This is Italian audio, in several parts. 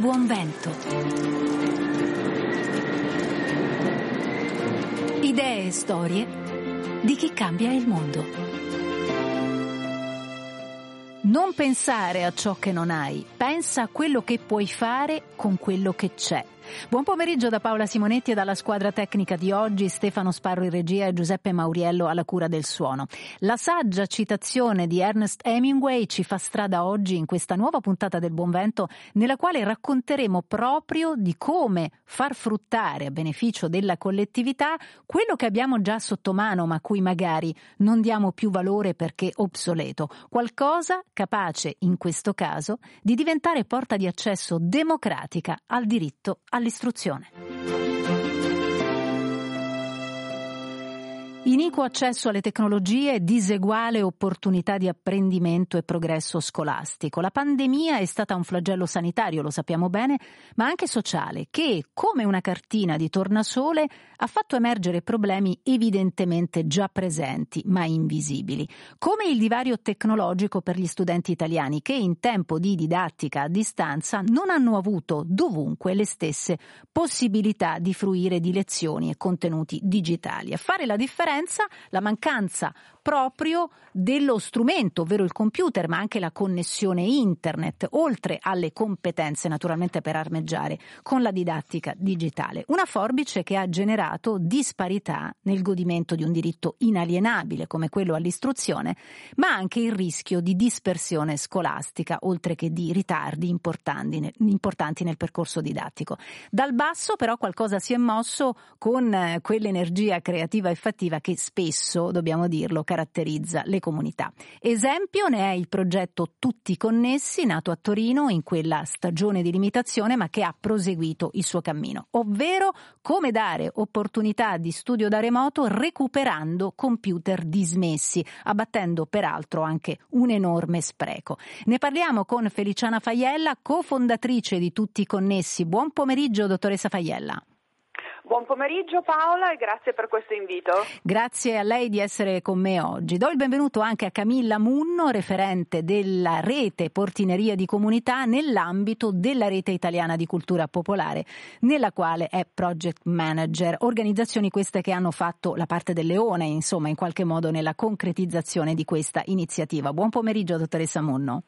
buon vento. Idee e storie di chi cambia il mondo. Non pensare a ciò che non hai, pensa a quello che puoi fare con quello che c'è. Buon pomeriggio da Paola Simonetti e dalla squadra tecnica di oggi, Stefano Sparro in regia e Giuseppe Mauriello alla cura del suono. La saggia citazione di Ernest Hemingway ci fa strada oggi in questa nuova puntata del Buon Vento, nella quale racconteremo proprio di come far fruttare a beneficio della collettività quello che abbiamo già sotto mano, ma cui magari non diamo più valore perché obsoleto. Qualcosa capace, in questo caso, di diventare porta di accesso democratica al diritto all'istruzione. Iniquo accesso alle tecnologie diseguale opportunità di apprendimento e progresso scolastico. La pandemia è stata un flagello sanitario, lo sappiamo bene, ma anche sociale, che, come una cartina di tornasole, ha fatto emergere problemi evidentemente già presenti, ma invisibili, come il divario tecnologico per gli studenti italiani, che in tempo di didattica a distanza non hanno avuto dovunque le stesse possibilità di fruire di lezioni e contenuti digitali. A fare la differenza differenza la mancanza proprio dello strumento, ovvero il computer, ma anche la connessione internet, oltre alle competenze naturalmente per armeggiare con la didattica digitale. Una forbice che ha generato disparità nel godimento di un diritto inalienabile come quello all'istruzione, ma anche il rischio di dispersione scolastica, oltre che di ritardi importanti, importanti nel percorso didattico. Dal basso però qualcosa si è mosso con eh, quell'energia creativa e fattiva che spesso, dobbiamo dirlo, caratterizza le comunità. Esempio ne è il progetto Tutti Connessi, nato a Torino in quella stagione di limitazione, ma che ha proseguito il suo cammino, ovvero come dare opportunità di studio da remoto recuperando computer dismessi, abbattendo peraltro anche un enorme spreco. Ne parliamo con Feliciana Faiella, cofondatrice di Tutti Connessi. Buon pomeriggio, dottoressa Faiella. Buon pomeriggio Paola e grazie per questo invito. Grazie a lei di essere con me oggi. Do il benvenuto anche a Camilla Munno, referente della rete Portineria di Comunità nell'ambito della rete italiana di cultura popolare, nella quale è project manager. Organizzazioni queste che hanno fatto la parte del leone, insomma, in qualche modo nella concretizzazione di questa iniziativa. Buon pomeriggio, dottoressa Munno.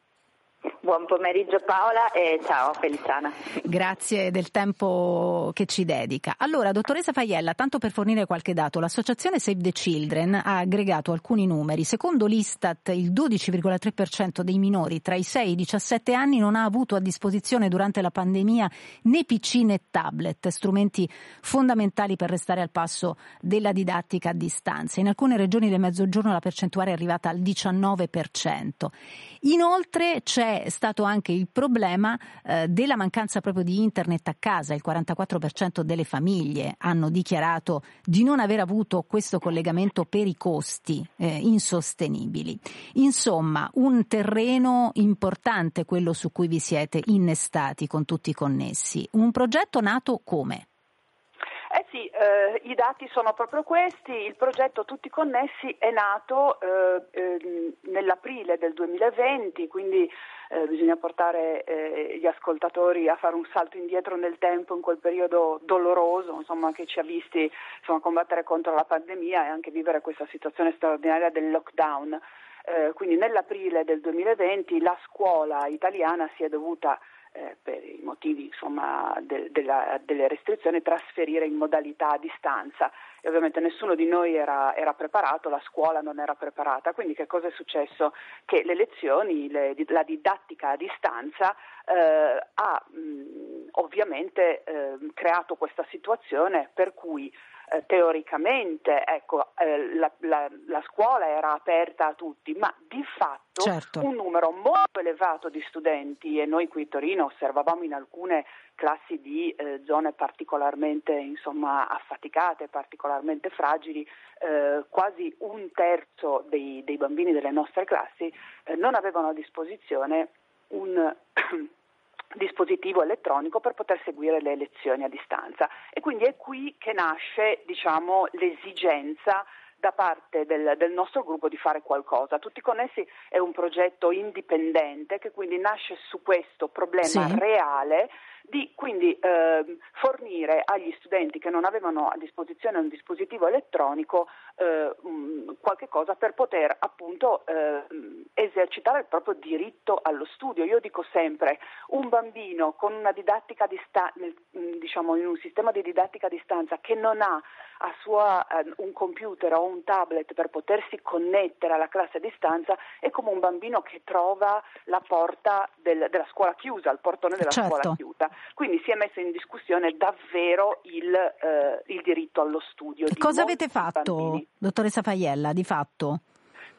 Buon pomeriggio Paola e ciao Feliciana. Grazie del tempo che ci dedica. Allora, dottoressa Faiella, tanto per fornire qualche dato, l'associazione Save the Children ha aggregato alcuni numeri. Secondo l'Istat, il 12,3% dei minori tra i 6 e i 17 anni non ha avuto a disposizione durante la pandemia né PC né tablet, strumenti fondamentali per restare al passo della didattica a distanza. In alcune regioni del Mezzogiorno la percentuale è arrivata al 19%. Inoltre c'è stato anche il problema eh, della mancanza proprio di internet a casa. Il 44% delle famiglie hanno dichiarato di non aver avuto questo collegamento per i costi eh, insostenibili. Insomma, un terreno importante quello su cui vi siete innestati con tutti i connessi. Un progetto nato come? Eh sì, eh, i dati sono proprio questi. Il progetto Tutti Connessi è nato eh, eh, nell'aprile del 2020, quindi eh, bisogna portare eh, gli ascoltatori a fare un salto indietro nel tempo in quel periodo doloroso insomma, che ci ha visti insomma, combattere contro la pandemia e anche vivere questa situazione straordinaria del lockdown. Eh, quindi nell'aprile del 2020 la scuola italiana si è dovuta eh, per i motivi insomma, de, de la, delle restrizioni trasferire in modalità a distanza e ovviamente nessuno di noi era, era, preparato, la scuola non era preparata, quindi che cosa è successo? Che le lezioni, le, la didattica a distanza eh, ha mh, ovviamente eh, creato questa situazione per cui eh, teoricamente ecco, eh, la, la, la, scuola era aperta a tutti, ma di fatto certo. un numero molto elevato di studenti e noi qui a Torino osservavamo in alcune classi di eh, zone particolarmente insomma, affaticate, particolarmente fragili, eh, quasi un terzo dei, dei, bambini delle nostre classi eh, non avevano a disposizione un dispositivo elettronico per poter seguire le lezioni a distanza e quindi è qui che nasce diciamo, l'esigenza da parte del, del, nostro gruppo di fare qualcosa. Tutti Connessi è un progetto indipendente che quindi nasce su questo problema sì. reale di quindi eh, fornire agli studenti che non avevano a disposizione un dispositivo elettronico eh, qualche cosa per poter appunto eh, esercitare il proprio diritto allo studio. Io dico sempre, un bambino con una didattica di sta- diciamo in un sistema di didattica a distanza che non ha a sua, eh, un computer o un tablet per potersi connettere alla classe a distanza è come un bambino che trova la porta del, della scuola chiusa, il portone della certo. scuola chiusa. Quindi si è messo in discussione davvero il, eh, il diritto allo studio. Cosa avete fatto, bambini. dottoressa Faiella, di fatto?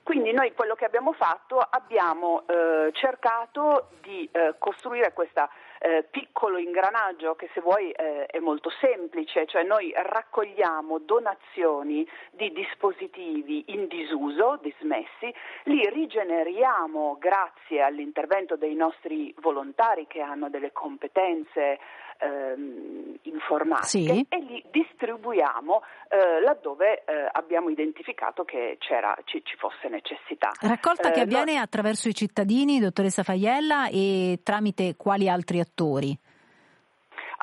Quindi noi quello che abbiamo fatto abbiamo eh, cercato di eh, costruire questo eh, piccolo ingranaggio che se vuoi eh, è molto semplice, cioè noi raccogliamo donazioni di dispositivi in disuso, dismessi, li rigeneriamo grazie all'intervento dei nostri volontari che hanno delle competenze ehm, informatiche sì. e li distribuiamo eh, laddove eh, abbiamo identificato che ci, ci, fosse necessità. Raccolta che eh, avviene no... attraverso i cittadini, dottoressa Faiella, e tramite quali altri attori?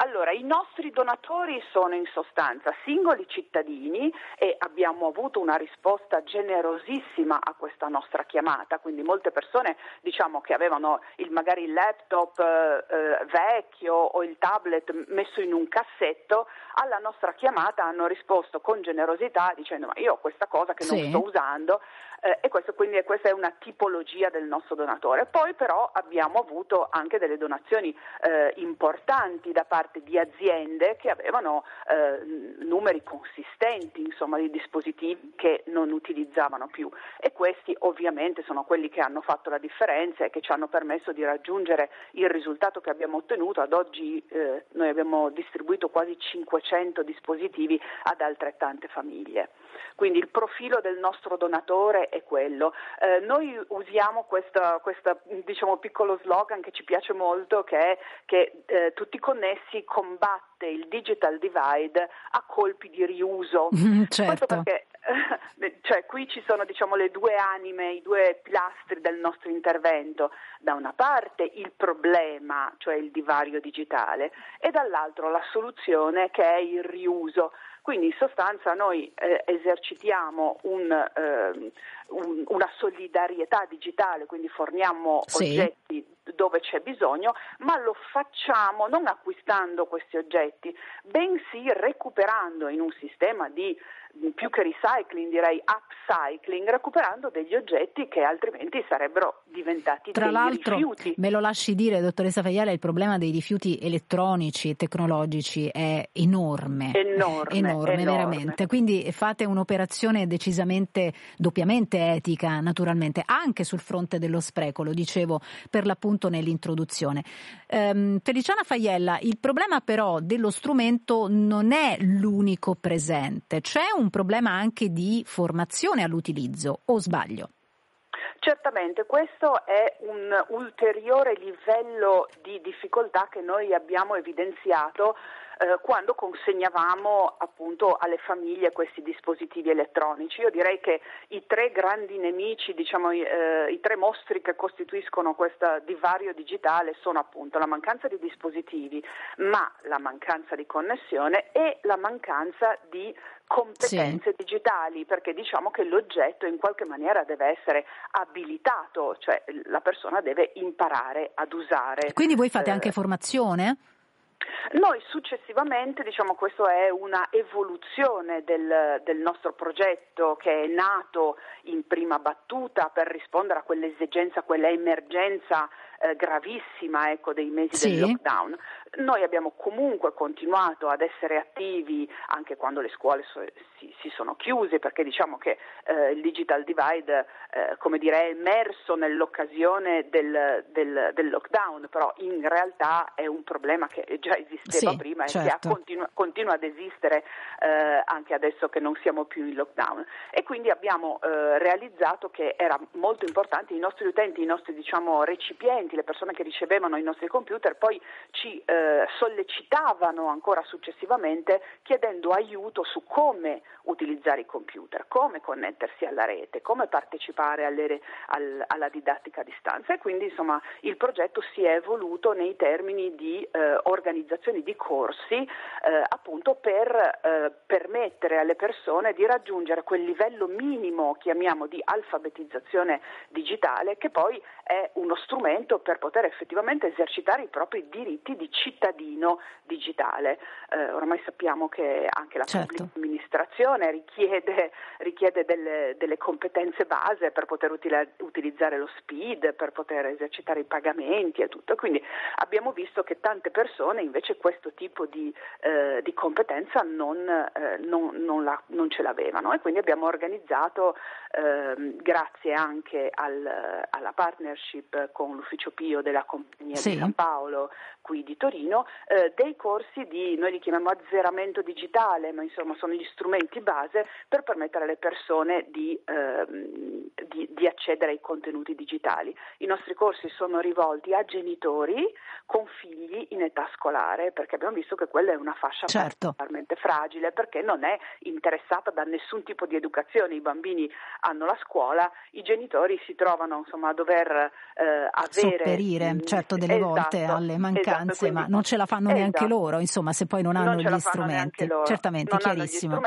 Allora, i nostri donatori sono in sostanza singoli cittadini e abbiamo avuto una risposta generosissima a questa nostra chiamata, quindi molte persone diciamo che avevano il, magari il laptop eh, eh vecchio o il tablet messo in un cassetto, alla nostra chiamata hanno risposto con generosità dicendo ma io ho questa cosa che non sì. sto usando eh, e questo, quindi questa è una tipologia del nostro donatore. Poi però abbiamo avuto anche delle donazioni eh, importanti da parte di aziende che avevano eh, numeri consistenti insomma, di dispositivi che non utilizzavano più e questi ovviamente sono quelli che hanno fatto la differenza e che ci hanno permesso di raggiungere il risultato che abbiamo ottenuto. Ad oggi eh, noi abbiamo distribuito quasi 500 dispositivi ad altrettante famiglie. Quindi il profilo del nostro donatore è quello. Eh, noi usiamo questo diciamo, piccolo slogan che ci piace molto che è che eh, tutti connessi combatte il digital divide a colpi di riuso. certo. perché cioè, qui ci sono diciamo, le due anime, i due pilastri del nostro intervento. Da una parte il problema, cioè il divario digitale, e dall'altro la soluzione che è il riuso. Quindi in sostanza noi eh, esercitiamo un, eh, un, una solidarietà digitale, quindi forniamo sì. oggetti dove c'è bisogno, ma lo facciamo non acquistando questi oggetti, bensì recuperando in un sistema di più che recycling direi upcycling, recuperando degli oggetti che altrimenti sarebbero diventati Tra l'altro, rifiuti. me lo lasci dire, dottoressa Faiala, il problema dei rifiuti elettronici e tecnologici è enorme. Enorme, enorme, enorme. veramente. Quindi fate un'operazione decisamente doppiamente etica, naturalmente, anche sul fronte dello spreco, lo dicevo per l'appunto nell'introduzione. Um, Feliciana Faiella, il problema però dello strumento non è l'unico presente, c'è un problema anche di formazione all'utilizzo, o sbaglio? Certamente, questo è un ulteriore livello di difficoltà che noi abbiamo evidenziato eh, quando consegnavamo appunto alle famiglie questi dispositivi elettronici. Io direi che i tre grandi nemici, diciamo, eh, i tre mostri che costituiscono questo divario digitale sono appunto la mancanza di dispositivi, ma la mancanza di connessione e la mancanza di competenze sì. digitali, perché diciamo che l'oggetto in qualche maniera deve essere abilitato, cioè la persona deve imparare ad usare. Quindi voi fate eh, anche formazione? Noi successivamente, diciamo questa è una evoluzione del, del, nostro progetto che è nato in prima battuta per rispondere a quell'esigenza, a quella emergenza eh, gravissima ecco, dei mesi sì. del lockdown. Noi abbiamo comunque continuato ad essere attivi anche quando le scuole so, si, si, sono chiuse perché diciamo che eh, il digital divide eh, come dire, è emerso nell'occasione del, del, del, lockdown, però in realtà è un problema che già esisteva sì, prima certo. e che certo. continua, continua, ad esistere eh, anche adesso che non siamo più in lockdown. E quindi abbiamo eh, realizzato che era molto importante i nostri utenti, i nostri diciamo, recipienti studenti, le persone che ricevevano i nostri computer, poi ci eh, sollecitavano ancora successivamente chiedendo aiuto su come utilizzare i computer, come connettersi alla rete, come partecipare alle, al, alla didattica a distanza. E quindi insomma il progetto si è evoluto nei termini di eh, organizzazioni di corsi eh, appunto per eh, permettere alle persone di raggiungere quel livello minimo, chiamiamo di alfabetizzazione digitale, che poi è uno strumento per poter effettivamente esercitare i propri diritti di cittadino digitale. Eh, ormai sappiamo che anche la certo. pubblica amministrazione richiede, richiede delle, delle, competenze base per poter utila, utilizzare lo SPID, per poter esercitare i pagamenti e tutto. Quindi abbiamo visto che tante persone invece questo tipo di, eh, di competenza non, eh, non, non, la, non, ce l'avevano e quindi abbiamo organizzato, ehm, grazie anche al, alla partnership con l'Ufficio Pio della Compagnia sì. di San Paolo qui di Torino, eh, dei corsi di, noi li chiamiamo azzeramento digitale, ma insomma sono gli strumenti base per permettere alle persone di, ehm, di, di accedere ai contenuti digitali. I nostri corsi sono rivolti a genitori con figli in età scolare, perché abbiamo visto che quella è una fascia certo. particolarmente fragile, perché non è interessata da nessun tipo di educazione. I bambini hanno la scuola, i genitori si trovano insomma, a dover eh, avere... Sopperire, certo, delle esatto, volte alle mancanze, esatto, quindi, ma non ce la fanno esatto. neanche loro, insomma, se poi non hanno non gli strumenti. Certamente, non chiarissimo.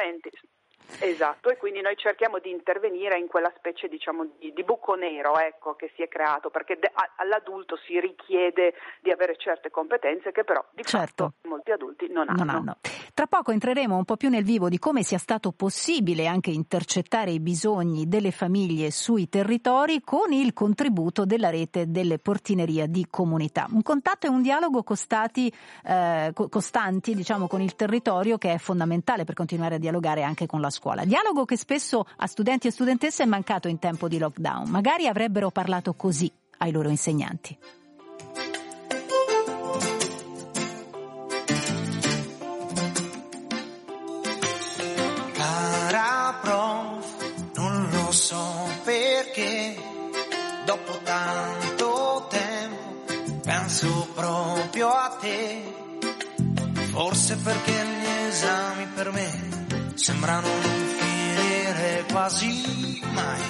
Esatto, e quindi noi cerchiamo di intervenire in quella specie diciamo, di, di, buco nero ecco, che si è creato, perché de, all'adulto si richiede di avere certe competenze che però di certo. fatto molti adulti non hanno. non hanno. Tra poco entreremo un po' più nel vivo di come sia stato possibile anche intercettare i bisogni delle famiglie sui territori con il contributo della rete delle portinerie di comunità. Un contatto e un dialogo costati, eh, costanti diciamo, con il territorio che è fondamentale per continuare a dialogare anche con la scuola. Dialogo che spesso a studenti e studentesse è mancato in tempo di lockdown. Magari avrebbero parlato così ai loro insegnanti. Cara prof, non lo so perché dopo tanto tempo penso proprio a te. Forse perché gli esami per me sembrano non finire quasi mai.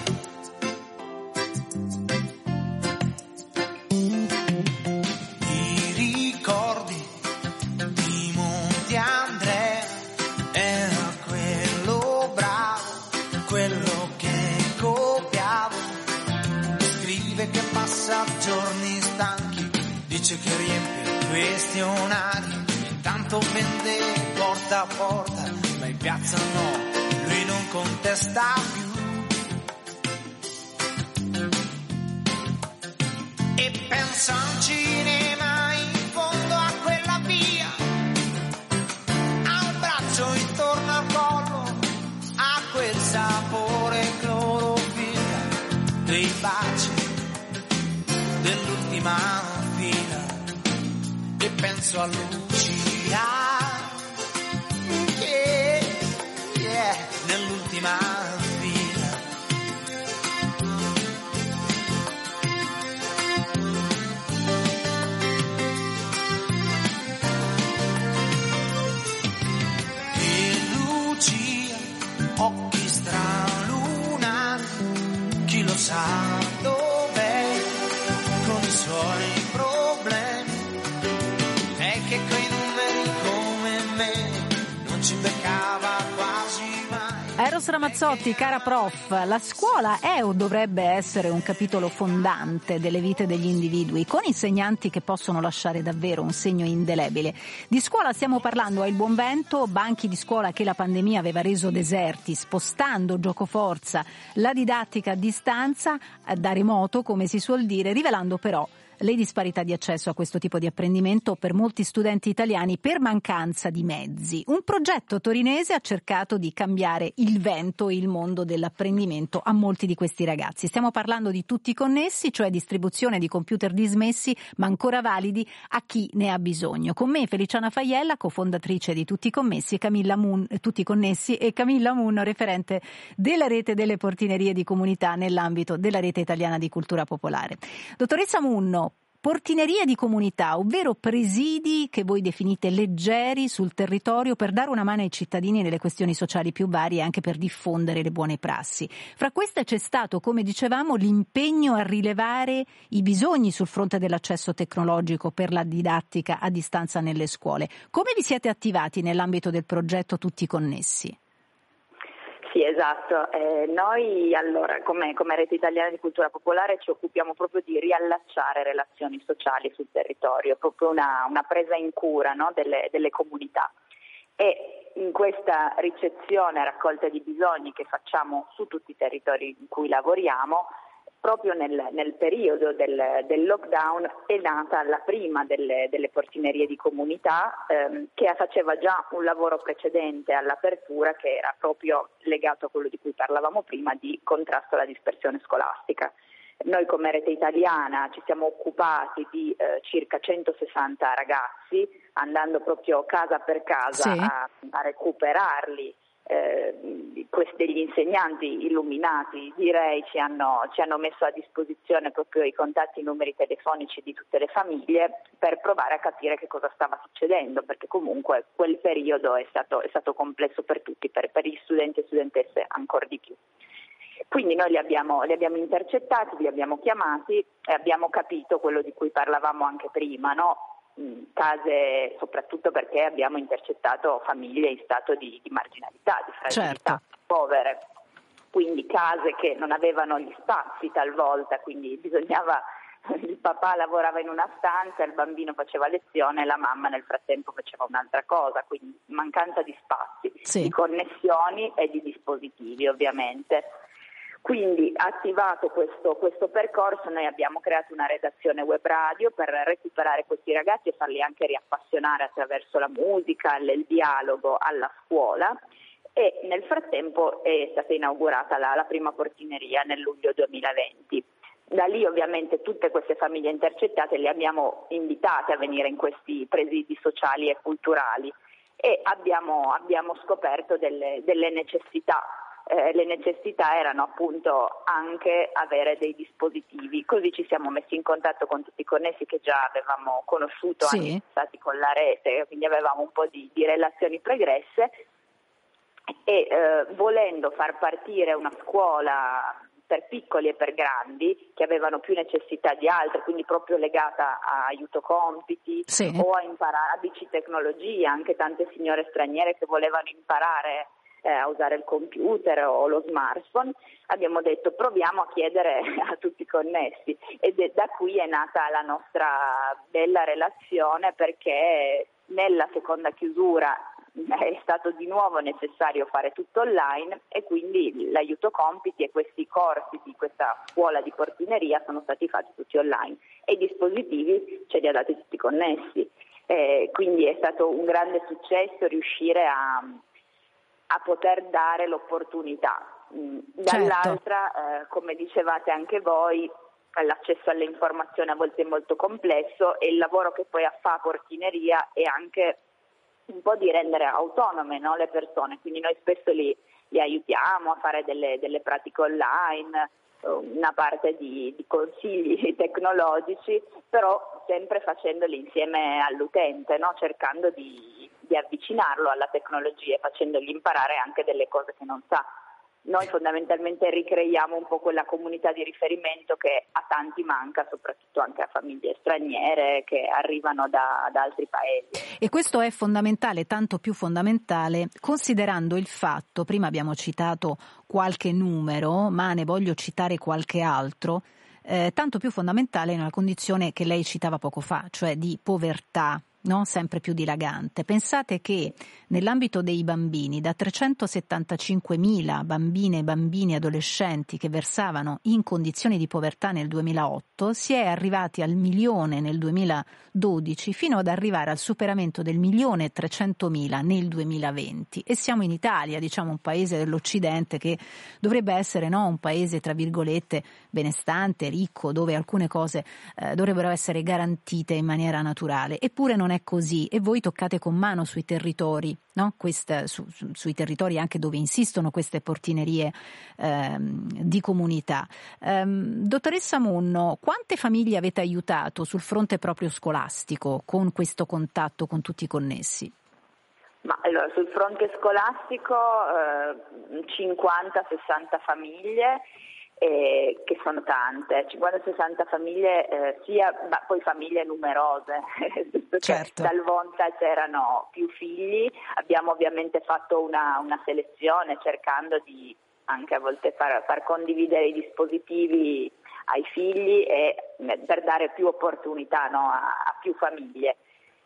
I ricordi di Monte Andrea era quello bravo, quello che copiavo. Scrive che passa giorni stanchi, dice che riempie questionari, intanto vende porta a porta piazza no, lui non contesta più. E pensa a un cinema in fondo a quella via, a un braccio intorno al collo, a quel sapore clorofilla dei baci dell'ultima fila. E penso a Lucia. Nell'ultima Eros Ramazzotti, cara prof, la scuola è o dovrebbe essere un capitolo fondante delle vite degli individui, con insegnanti che possono lasciare davvero un segno indelebile. Di scuola stiamo parlando a Il Buon Vento, banchi di scuola che la pandemia aveva reso deserti, spostando gioco forza la didattica a distanza, eh, da remoto, come si suol dire, rivelando però le disparità di accesso a questo tipo di apprendimento per molti studenti italiani per mancanza di mezzi. Un progetto torinese ha cercato di cambiare il vento e il mondo dell'apprendimento a molti di questi ragazzi. Stiamo parlando di tutti connessi, cioè distribuzione di computer dismessi ma ancora validi a chi ne ha bisogno. Con me Feliciana Faiella, cofondatrice di Tutti Commessi, Camilla Moon, Tutti Connessi e Camilla Moon, referente della rete delle portinerie di comunità nell'ambito della rete italiana di cultura popolare. Dottoressa Munno, portinerie di comunità, ovvero presidi che voi definite leggeri sul territorio per dare una mano ai cittadini nelle questioni sociali più varie e anche per diffondere le buone prassi. Fra queste c'è stato, come dicevamo, l'impegno a rilevare i bisogni sul fronte dell'accesso tecnologico per la didattica a distanza nelle scuole. Come vi siete attivati nell'ambito del progetto Tutti Connessi? Sì, esatto. Eh, noi allora come, come, Rete Italiana di Cultura Popolare ci occupiamo proprio di riallacciare relazioni sociali sul territorio, proprio una, una presa in cura no, delle, delle comunità. E in questa ricezione, raccolta di bisogni che facciamo su tutti i territori in cui lavoriamo, proprio nel, nel periodo del, del, lockdown è nata la prima delle, delle portinerie di comunità ehm, che faceva già un lavoro precedente all'apertura che era proprio legato a quello di cui parlavamo prima di contrasto alla dispersione scolastica. Noi come rete italiana ci siamo occupati di eh, circa 160 ragazzi andando proprio casa per casa sì. a, a recuperarli eh, degli insegnanti illuminati direi ci hanno, ci hanno, messo a disposizione proprio i contatti, i numeri telefonici di tutte le famiglie per provare a capire che cosa stava succedendo perché comunque quel periodo è stato, è stato complesso per tutti, per, per, gli studenti e studentesse ancora di più. Quindi noi li abbiamo, li abbiamo intercettati, li abbiamo chiamati e abbiamo capito quello di cui parlavamo anche prima, no? Case soprattutto perché abbiamo intercettato famiglie in stato di, di marginalità, di fragilità, certo. povere, quindi case che non avevano gli spazi talvolta, quindi bisognava il papà lavorava in una stanza, il bambino faceva lezione e la mamma nel frattempo faceva un'altra cosa, quindi mancanza di spazi, sì. di connessioni e di dispositivi ovviamente. Quindi attivato questo, questo, percorso noi abbiamo creato una redazione web radio per recuperare questi ragazzi e farli anche riappassionare attraverso la musica, il dialogo alla scuola. E nel frattempo è stata inaugurata la, la prima portineria nel luglio 2020. Da lì ovviamente tutte queste famiglie intercettate le abbiamo invitate a venire in questi presidi sociali e culturali. E abbiamo, abbiamo scoperto delle, delle necessità eh, le necessità erano appunto anche avere dei dispositivi, così ci siamo messi in contatto con tutti i connessi che già avevamo conosciuto sì. anni stati con la rete, quindi avevamo un po' di, di relazioni pregresse e eh, volendo far partire una scuola per piccoli e per grandi che avevano più necessità di altre, quindi proprio legata a aiuto compiti sì. o a imparare a bici tecnologia, anche tante signore straniere che volevano imparare eh, a usare il computer o lo smartphone, abbiamo detto proviamo a chiedere a tutti i connessi ed è da qui è nata la nostra bella relazione perché nella seconda chiusura è stato di nuovo necessario fare tutto online e quindi l'aiuto compiti e questi corsi di questa scuola di portineria sono stati fatti tutti online e i dispositivi ce li ha dati tutti connessi. Eh, quindi è stato un grande successo riuscire a, a poter dare l'opportunità. Mm, dall'altra, certo. eh, come dicevate anche voi, l'accesso alle informazioni a volte è molto complesso e il lavoro che poi fa Portineria è anche un po' di rendere autonome no, le persone, quindi noi spesso li, li aiutiamo a fare delle, delle, pratiche online, una parte di, di consigli tecnologici, però sempre facendoli insieme all'utente, no, cercando di di avvicinarlo alla tecnologia facendogli imparare anche delle cose che non sa. Noi fondamentalmente ricreiamo un po' quella comunità di riferimento che a tanti manca, soprattutto anche a famiglie straniere che arrivano da, da altri paesi. E questo è fondamentale, tanto più fondamentale, considerando il fatto, prima abbiamo citato qualche numero, ma ne voglio citare qualche altro, eh, tanto più fondamentale nella condizione che lei citava poco fa, cioè di povertà, no? sempre più dilagante. Pensate che nell'ambito dei bambini, da 375.000 bambine e bambini adolescenti che versavano in condizioni di povertà nel 2008, si è arrivati al milione nel 2012 fino ad arrivare al superamento del milione e 300.000 nel 2020 e siamo in Italia, diciamo un paese dell'Occidente che dovrebbe essere no, un paese tra virgolette benestante, ricco, dove alcune cose eh, dovrebbero essere garantite in maniera naturale, eppure non è così e voi toccate con mano sui territori, no? Questa, su, sui territori anche dove insistono queste portinerie ehm, di comunità. Ehm, dottoressa Munno, quante famiglie avete aiutato sul fronte proprio scolastico con questo contatto con tutti i connessi? Ma allora, sul fronte scolastico eh, 50-60 famiglie eh, che sono tante, 50-60 famiglie, eh, sia, ma poi famiglie numerose, certo. talvolta c'erano più figli, abbiamo ovviamente fatto una, una selezione cercando di anche a volte far, far condividere i dispositivi ai figli e per dare più opportunità no, a, a più famiglie.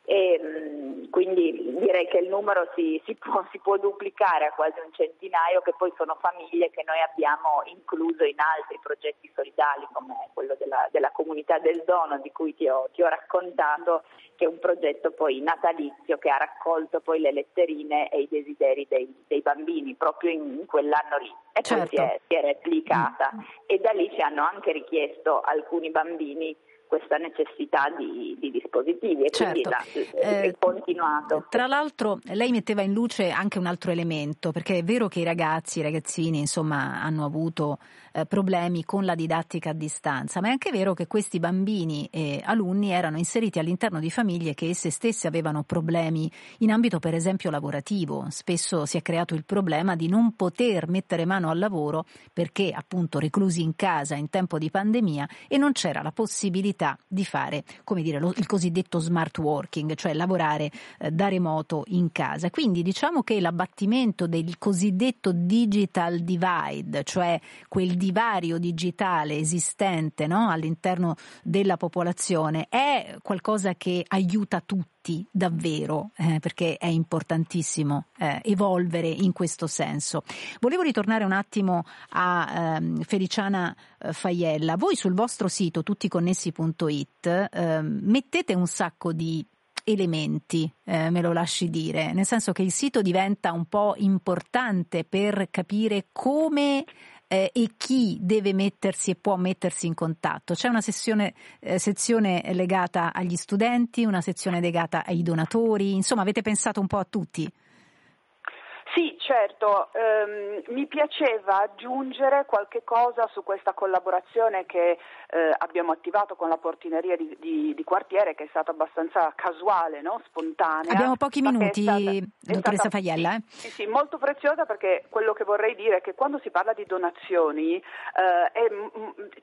E, mm, quindi direi che il numero si, si, può, si, può, duplicare a quasi un centinaio che poi sono famiglie che noi abbiamo incluso in altri progetti solidali come quello della, della comunità del dono di cui ti ho, ti ho, raccontato che è un progetto poi natalizio che ha raccolto poi le letterine e i desideri dei, dei bambini proprio in, in, quell'anno lì e certo. poi si è, si è replicata mm. e da lì ci hanno anche richiesto alcuni bambini questa necessità di, di dispositivi e certo. quindi la, eh, è continuato. Tra l'altro lei metteva in luce anche un altro elemento, perché è vero che i ragazzi, i ragazzini insomma hanno avuto eh, problemi con la didattica a distanza, ma è anche vero che questi bambini e alunni erano inseriti all'interno di famiglie che esse stesse avevano problemi in ambito per esempio lavorativo. Spesso si è creato il problema di non poter mettere mano al lavoro perché appunto reclusi in casa in tempo di pandemia e non c'era la possibilità di fare, come dire, lo, il cosiddetto smart working, cioè lavorare eh, da remoto in casa. Quindi diciamo che l'abbattimento del cosiddetto digital divide, cioè quel divario digitale esistente no? all'interno della popolazione è qualcosa che aiuta tutti davvero, eh, perché è importantissimo eh, evolvere in questo senso. Volevo ritornare un attimo a ehm, Feliciana eh, Faiella. Voi sul vostro sito tutticonnessi.it ehm, mettete un sacco di elementi, eh, me lo lasci dire, nel senso che il sito diventa un po' importante per capire come eh, e chi deve mettersi e può mettersi in contatto. C'è una sessione, eh, sezione legata agli studenti, una sezione legata ai donatori, insomma avete pensato un po' a tutti? Sì, certo, ehm, mi piaceva aggiungere qualche cosa su questa collaborazione che eh, abbiamo attivato con la portineria di, di, di, quartiere che è stata abbastanza casuale, no? spontanea. Abbiamo pochi minuti, stata, dottoressa Faiella. Eh? Sì, sì, molto preziosa perché quello che vorrei dire è che quando si parla di donazioni eh, è,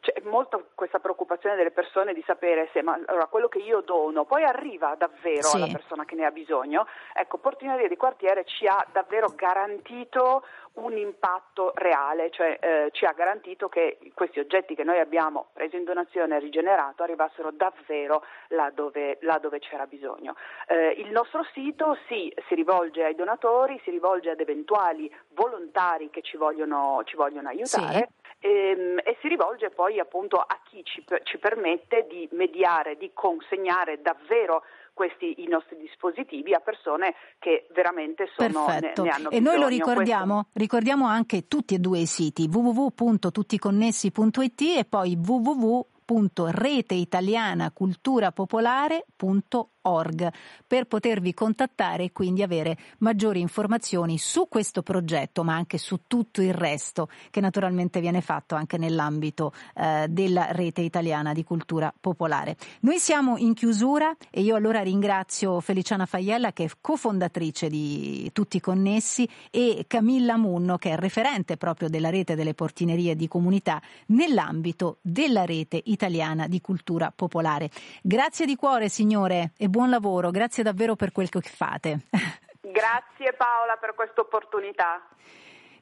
c'è molto questa preoccupazione delle persone di sapere se ma, allora, quello che io dono poi arriva davvero sì. alla persona che ne ha bisogno. Ecco, portineria di quartiere ci ha davvero garantito un impatto reale, cioè eh, ci ha garantito che questi oggetti che noi abbiamo preso in donazione e rigenerato arrivassero davvero là dove, là dove c'era bisogno. Eh, il nostro sito sì, si rivolge ai donatori, si rivolge ad eventuali volontari che ci vogliono, ci vogliono aiutare. Sì. Ehm, e, si rivolge poi appunto a chi ci, ci permette di mediare, di consegnare davvero questi i nostri dispositivi a persone che veramente sono, ne, ne, hanno e noi lo ricordiamo, Questo... ricordiamo anche tutti e due i siti www.tutticonnessi.it e poi www.reteitalianaculturapopolare.org www.radioticino.org per potervi contattare e quindi avere maggiori informazioni su questo progetto, ma anche su tutto il resto che naturalmente viene fatto anche nell'ambito eh, della rete italiana di cultura popolare. Noi siamo in chiusura e io allora ringrazio Feliciana Faiella che è cofondatrice di Tutti Connessi e Camilla Munno che è referente proprio della rete delle portinerie di comunità nell'ambito della rete italiana di cultura popolare. Grazie di cuore signore e buon lavoro, grazie davvero per quel che fate. Grazie Paola per questa opportunità.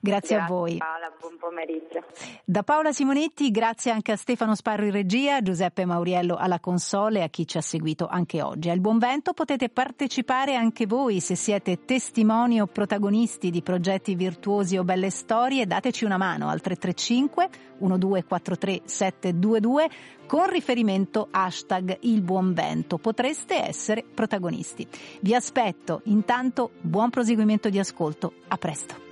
Grazie, grazie, a voi. Paola, buon pomeriggio. Da Paola Simonetti, grazie anche a Stefano Sparro in regia, Giuseppe Mauriello alla console e a chi ci ha seguito anche oggi. Al Buon Vento potete partecipare anche voi se siete testimoni o protagonisti di progetti virtuosi o belle storie, dateci una mano al 335 1243 722 con riferimento hashtag il buon vento. Potreste essere protagonisti. Vi aspetto. Intanto buon proseguimento di ascolto. A presto.